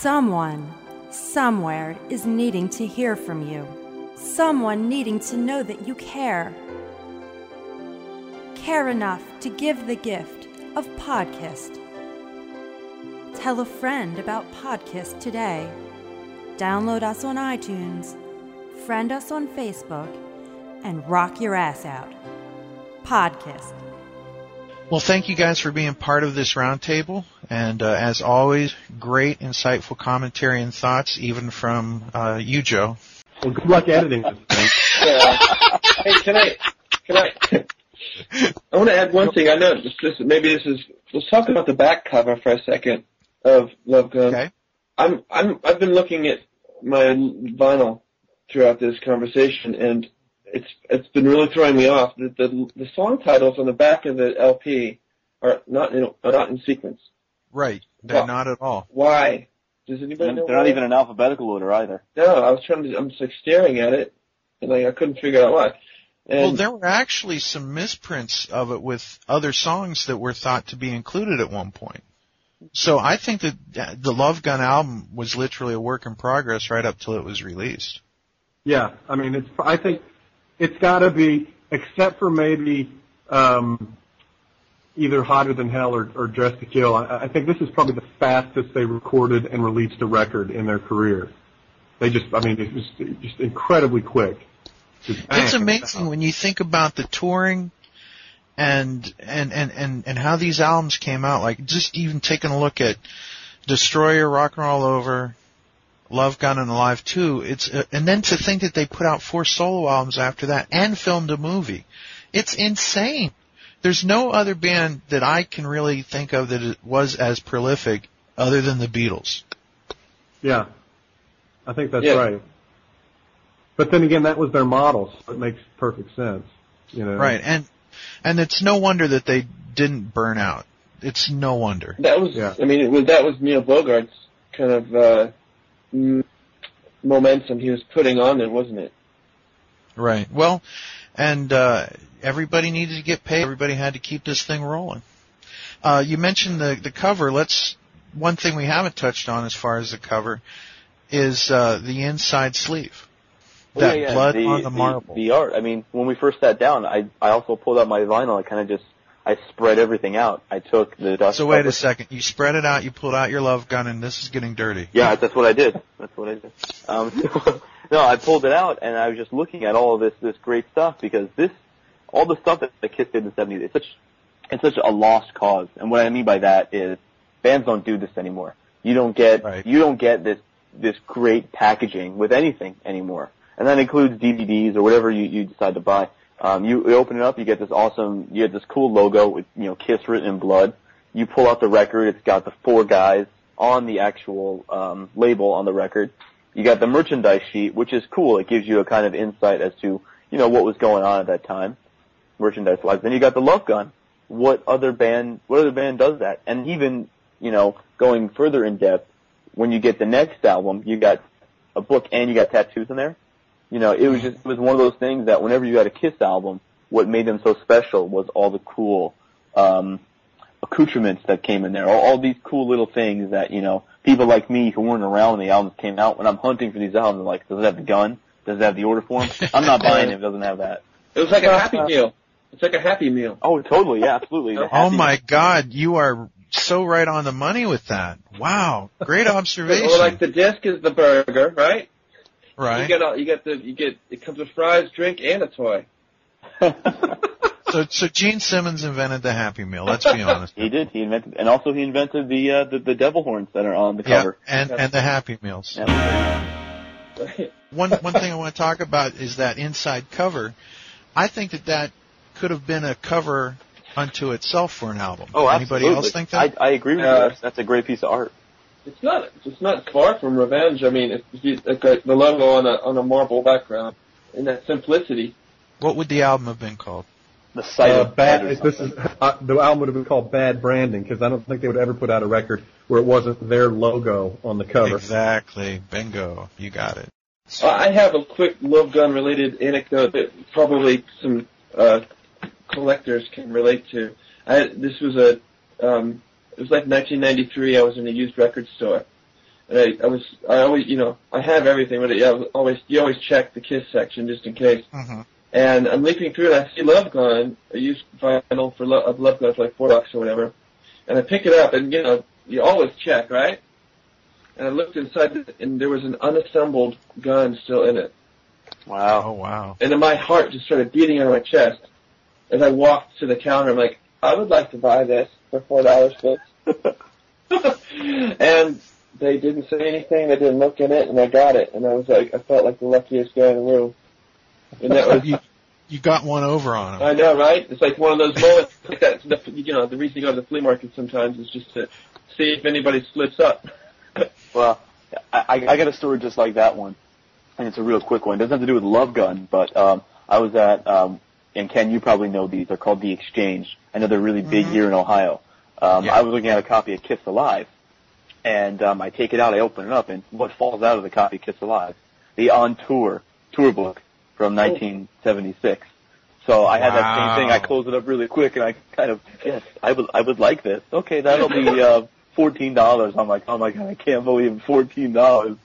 Speaker 11: Someone, somewhere, is needing to hear from you. Someone needing to know that you care. Care enough to give the gift of Podkiss. Tell a friend about Podkiss today. Download us on iTunes, friend us on Facebook, and rock your ass out. Podkiss.
Speaker 3: Well, thank you guys for being part of this roundtable. And, uh, as always, great, insightful commentary and thoughts, even from, uh, you, Joe.
Speaker 5: Well, good luck editing this thing.
Speaker 4: Yeah. hey, can I? Can I? I want to add one thing. I know this, this maybe this is. Let's talk about the back cover for a second of Love Gun.
Speaker 3: Okay.
Speaker 4: I'm I'm I've been looking at my vinyl throughout this conversation, and it's it's been really throwing me off. The the, the song titles on the back of the LP are not in are not in sequence.
Speaker 3: Right. They're
Speaker 4: Well-
Speaker 3: not at all.
Speaker 4: Why? Does anybody
Speaker 6: They're
Speaker 4: know?
Speaker 6: they're not even in alphabetical order either.
Speaker 4: No, I was trying to. I'm just like staring at it, and like I couldn't figure out why. And
Speaker 3: well, there were actually some misprints of it with other songs that were thought to be included at one point. So I think that uh, the Love Gun album was literally a work in progress right up till it was released.
Speaker 5: Yeah, I mean, it's. I think it's got to be, except for maybe um, either Hotter Than Hell or, or Dress to Kill. I, I think this is probably the fastest they recorded and released a record in their career. They just, I mean, it was just incredibly quick. Just
Speaker 3: It's amazing when you think about the touring and and and and and how these albums came out. Like just even taking a look at Destroyer, Rock and Roll Over, Love Gun and Alive 2. It's uh, and then to think that they put out four solo albums after that and filmed a movie. It's insane. There's no other band that I can really think of that it was as prolific other than the Beatles.
Speaker 5: Yeah, I think that's
Speaker 4: Yeah.
Speaker 5: right. But then again, that was their model, so it makes perfect sense. You know,
Speaker 3: Right. And and it's no wonder that they didn't burn out. It's no wonder.
Speaker 4: that was.
Speaker 5: Yeah.
Speaker 4: I mean, it was that was Neil Bogart's kind of uh, m- momentum he was putting on there, wasn't it?
Speaker 3: Right. Well, and uh, everybody needed to get paid. Everybody had to keep this thing rolling. Uh, you mentioned the the cover. Let's one thing we haven't touched on as far as the cover is uh, the inside sleeve.
Speaker 6: Oh,
Speaker 3: That
Speaker 6: yeah, yeah.
Speaker 3: blood
Speaker 6: the,
Speaker 3: on the marble.
Speaker 6: The art. I mean, when we first sat down, I I also pulled out my vinyl. I kind of just I spread everything out. I took the dust.
Speaker 3: so wait a second. You spread it out. You pulled out your love gun, and this is getting dirty.
Speaker 6: Yeah, that's what I did. That's what I did. Um, no, I pulled it out and I was just looking at all of this this great stuff because this all the stuff that the Kiss did in the seventies, it's such it's such a lost cause. And what I mean by that is bands don't do this anymore. You don't get
Speaker 3: Right.
Speaker 6: you don't get this this great packaging with anything anymore. And that includes DVDs or whatever you, you decide to buy. Um, you, you open it up, you get this awesome, you get this cool logo with, you know, Kiss written in blood. You pull out the record, it's got the four guys on the actual, um, label on the record. You got the merchandise sheet, which is cool. It gives you a kind of insight as to, you know, what was going on at that time, merchandise wise. Then you got the Love Gun. What other band, what other band does that? And even, you know, going further in depth, when you get the next album, you got a book and you got tattoos in there. You know, it was just, it was one of those things that whenever you got a Kiss album, what made them so special was all the cool, um, accoutrements that came in there. All, all these cool little things that, you know, people like me who weren't around when the albums came out, when I'm hunting for these albums, I'm like, does it have the gun? Does it have the order form? I'm not buying it if it doesn't have that.
Speaker 4: It was like a Happy Meal. It's like a Happy Meal.
Speaker 6: Oh, totally, yeah, absolutely.
Speaker 3: Oh
Speaker 6: Happy-
Speaker 3: my God, you are so right on the money with that. Wow, great observation.
Speaker 4: Or like the disc is the burger, right? You
Speaker 3: right.
Speaker 4: get all, you get the you get it comes with fries, drink, and a toy.
Speaker 3: So, so Gene Simmons invented the Happy Meal. Let's be honest.
Speaker 6: He did. He invented, and also he invented the uh, the, the devil horns that are on the cover.
Speaker 3: Yeah,
Speaker 6: cover.
Speaker 3: and and the Happy Meals.
Speaker 6: Yeah.
Speaker 3: One one thing I want to talk about is that inside cover. I think that that could have been a cover unto itself for an album.
Speaker 6: Oh,
Speaker 3: Anybody
Speaker 6: absolutely.
Speaker 3: else think that?
Speaker 6: I, I agree with
Speaker 4: Uh,
Speaker 6: you. That's, that's a great piece of art.
Speaker 4: It's not it's not far from Revenge. I mean, if you like uh, the logo on a on a marble background in that simplicity.
Speaker 3: What would the album have been called?
Speaker 6: The sight
Speaker 5: Uh,
Speaker 6: of
Speaker 5: bad. This is uh, the album would have been called Bad Branding because I don't think they would ever put out a record where it wasn't their logo on the cover.
Speaker 3: Exactly. Bingo. You got it.
Speaker 4: Uh, I have a quick Love Gun related anecdote that probably some uh, collectors can relate to. I this was a um, it was like 1993. I was in a used record store, and I, I was I always you know I have everything, but yeah, I always you always check the Kiss section just in case.
Speaker 3: Mm-hmm.
Speaker 4: And I'm leaping through and I see Love Gun, a used vinyl for Lo- of Love Gun for like four bucks or whatever. And I pick it up and you know, you always check, right? And I looked inside and there was an unassembled gun still in it.
Speaker 6: Wow.
Speaker 3: Oh wow.
Speaker 4: And then my heart just started beating out of my chest. As I walked to the counter, I'm like, I would like to buy this for four dollars, please. and they didn't say anything, they didn't look in it, and I got it. And I was like, I felt like the luckiest guy in the room. And that was
Speaker 3: you you got one over on him.
Speaker 4: I know, right? It's like one of those moments like that. The, you know, the reason you go to the flea market sometimes is just to see if anybody slips up.
Speaker 6: Well, I, I I got a story just like that one, and it's a real quick one. It doesn't have to do with Love Gun, but um, I was at, um, and Ken, you probably know these. They're called The Exchange. I know they're really big
Speaker 3: Mhm.
Speaker 6: here in Ohio. Um,
Speaker 3: Yeah.
Speaker 6: I was looking at a copy of Kiss Alive, and um, I take it out, I open it up, and what falls out of the copy of Kiss Alive? The On Tour tour book from 1976. So I had that same thing. I
Speaker 3: Wow.
Speaker 6: closed it up really quick, and I kind of, yes, I would, I would like this. Okay, that'll be uh, fourteen dollars. I'm like, oh my god, I can't believe fourteen dollars,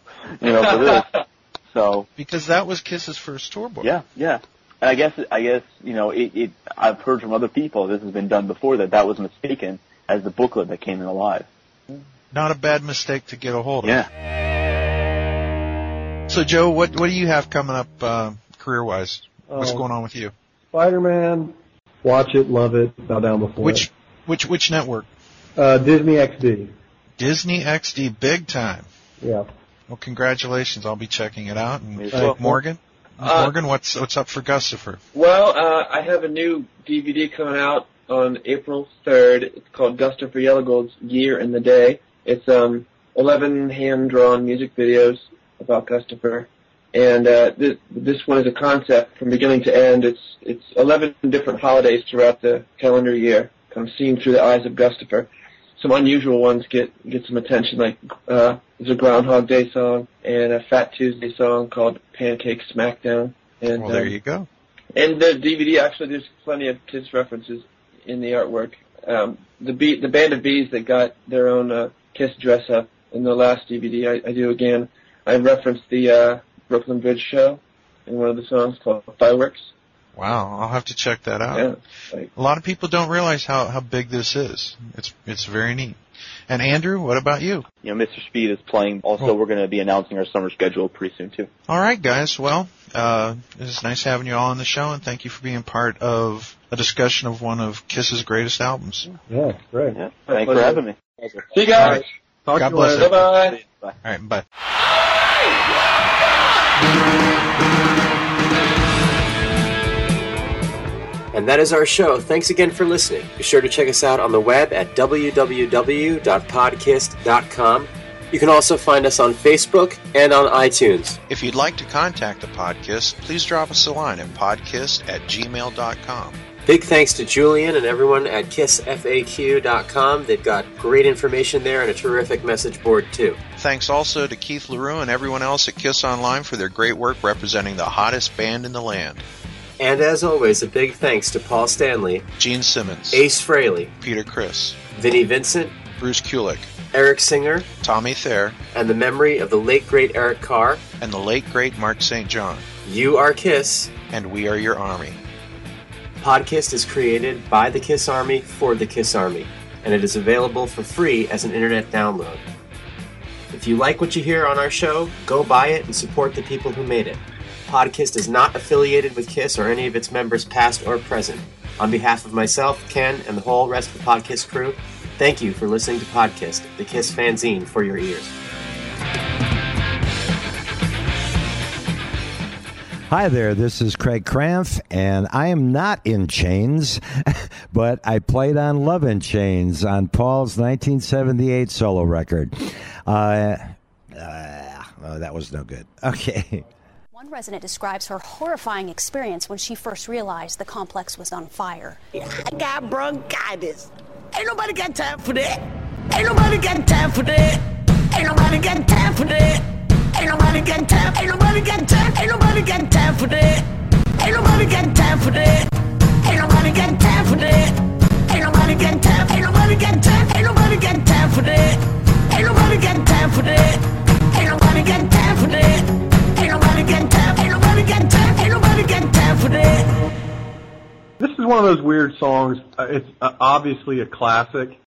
Speaker 6: you know, for this. So
Speaker 3: Because that was Kiss's first tour book.
Speaker 6: yeah, yeah. And I guess, I guess, you know, it, it. I've heard from other people this has been done before that that was mistaken as the booklet that came in alive.
Speaker 3: Not a bad mistake to get a hold of.
Speaker 6: Yeah.
Speaker 3: So Joe, what what do you have coming up uh, career wise? What's
Speaker 5: Um,
Speaker 3: going on with you?
Speaker 5: Spider-Man, watch it, love it, bow down before
Speaker 3: Which
Speaker 5: it.
Speaker 3: which which network?
Speaker 5: Uh, Disney XD.
Speaker 3: Disney XD, big time.
Speaker 5: Yeah.
Speaker 3: Well, congratulations. I'll be checking it out. And
Speaker 6: Me
Speaker 5: too.
Speaker 3: Morgan,
Speaker 4: Uh,
Speaker 3: Morgan, what's what's up for Gustafer?
Speaker 4: Well, uh, I have a new DVD coming out on April 3rd. It's called Gustafer Yellowgold's Year in the Day. It's um 11 hand-drawn music videos about Gustafer. And uh, th- this one is a concept from beginning to end. It's it's 11 different holidays throughout the calendar year, kind of seen through the eyes of Gustafer. Some unusual ones get get some attention, like uh, there's a Groundhog Day song and a Fat Tuesday song called Pancake Smackdown. And
Speaker 3: Well, there
Speaker 4: um,
Speaker 3: you go.
Speaker 4: and the DVD actually, there's plenty of Kiss references in the artwork. Um, the be- the band of bees that got their own uh, Kiss dress up in the last DVD, I, I do again. I referenced the uh, Brooklyn Bridge show in one of the songs called Fireworks.
Speaker 3: Wow, I'll have to check that out.
Speaker 4: Yeah, like,
Speaker 3: A lot of people don't realize how how big this is. It's it's very neat. And Andrew, what about you?
Speaker 6: You know, Mr. Speed is playing. Also,
Speaker 3: Oh.
Speaker 6: we're going to be announcing our summer schedule pretty soon too.
Speaker 3: All right, guys. Well, uh, it is nice having you all on the show, and thank you for being part of a discussion of one of Kiss's greatest albums.
Speaker 5: Yeah, great.
Speaker 6: Yeah.
Speaker 4: My
Speaker 6: Thanks for having me.
Speaker 4: see you guys.
Speaker 5: Talk
Speaker 3: God
Speaker 5: to you
Speaker 3: bless
Speaker 5: later.
Speaker 4: Bye bye.
Speaker 6: Bye.
Speaker 3: All right, bye.
Speaker 12: And that is our show. Thanks again for listening. Be sure to check us out on the web at www.podkiss.com. You can also find us on Facebook and on iTunes.
Speaker 3: If you'd like to contact the Podkiss, please drop us a line at podkiss at gmail.com.
Speaker 12: Big thanks to Julian and everyone at kissfaq.com. They've got great information there and a terrific message board, too.
Speaker 3: Thanks also to Keith Leroux and everyone else at Kiss Online for their great work representing the hottest band in the land.
Speaker 12: And as always, a big thanks to Paul Stanley,
Speaker 3: Gene Simmons,
Speaker 12: Ace Frehley,
Speaker 3: Peter Criss,
Speaker 12: Vinnie Vincent,
Speaker 3: Bruce Kulick,
Speaker 12: Eric Singer,
Speaker 3: Tommy Thayer,
Speaker 12: and the memory of the late great Eric Carr.
Speaker 3: and the late great Mark St. John.
Speaker 12: You are Kiss.
Speaker 3: And we are your army.
Speaker 12: Podkiss is created by the Kiss Army for the Kiss Army, and it is available for free as an internet download. If you like what you hear on our show, go buy it and support the people who made it. Podkiss is not affiliated with Kiss or any of its members, past or present. On behalf of myself, Ken, and the whole rest of the Podkiss crew, thank you for listening to Podkiss, the Kiss fanzine for your ears.
Speaker 13: Hi there, this is Craig Krampf, and I am not in chains, but I played on Love in Chains on Paul's 1978 solo record. Uh, uh, oh, that was no good. Okay.
Speaker 14: Resident describes her horrifying experience when she first realized the complex was on fire.
Speaker 15: I got bronchitis. Ain't nobody got time for that. Ain't nobody got time for that. Ain't nobody got time for that. Ain't nobody got time. Ain't nobody got time. Ain't nobody got time for that. Ain't nobody got time for that. Ain't nobody got time for that. Ain't nobody got time. Ain't nobody got time. Ain't nobody got time for that. Ain't nobody got time for that. Ain't nobody got time for that. Got time for that.
Speaker 5: This is one of those weird songs. Uh, It's uh, obviously a classic,